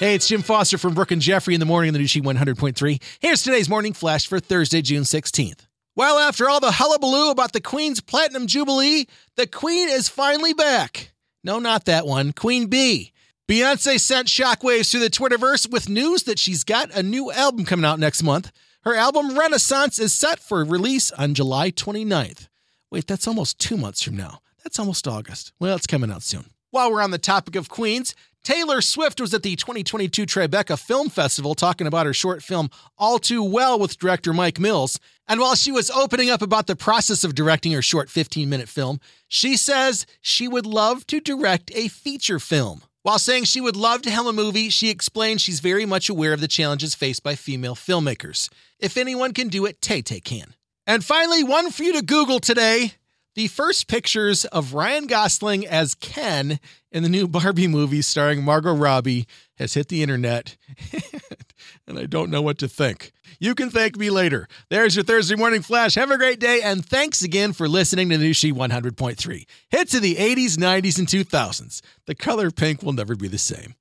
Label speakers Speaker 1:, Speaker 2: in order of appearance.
Speaker 1: Hey, it's Jim Foster from Brooke and Jeffrey in the morning on the new Sheet 100.3. Here's today's morning flash for Thursday, June 16th. Well, after all the hullabaloo about the Queen's Platinum Jubilee, the Queen is finally back. No, not that one, Queen Bee. Beyonce sent shockwaves through the Twitterverse with news that she's got a new album coming out next month. Her album Renaissance is set for release on July 29th. Wait, that's almost two months from now. That's almost August. Well, it's coming out soon. While we're on the topic of Queens, Taylor Swift was at the 2022 Tribeca Film Festival talking about her short film All Too Well with director Mike Mills. And while she was opening up about the process of directing her short 15 minute film, she says she would love to direct a feature film. While saying she would love to helm a movie, she explained she's very much aware of the challenges faced by female filmmakers. If anyone can do it, Tay Tay can. And finally, one for you to Google today the first pictures of Ryan Gosling as Ken in the new Barbie movie starring Margot Robbie has hit the internet, and I don't know what to think. You can thank me later. There's your Thursday morning flash. Have a great day, and thanks again for listening to Sheet 100.3. Hits of the 80s, 90s, and 2000s. The color pink will never be the same.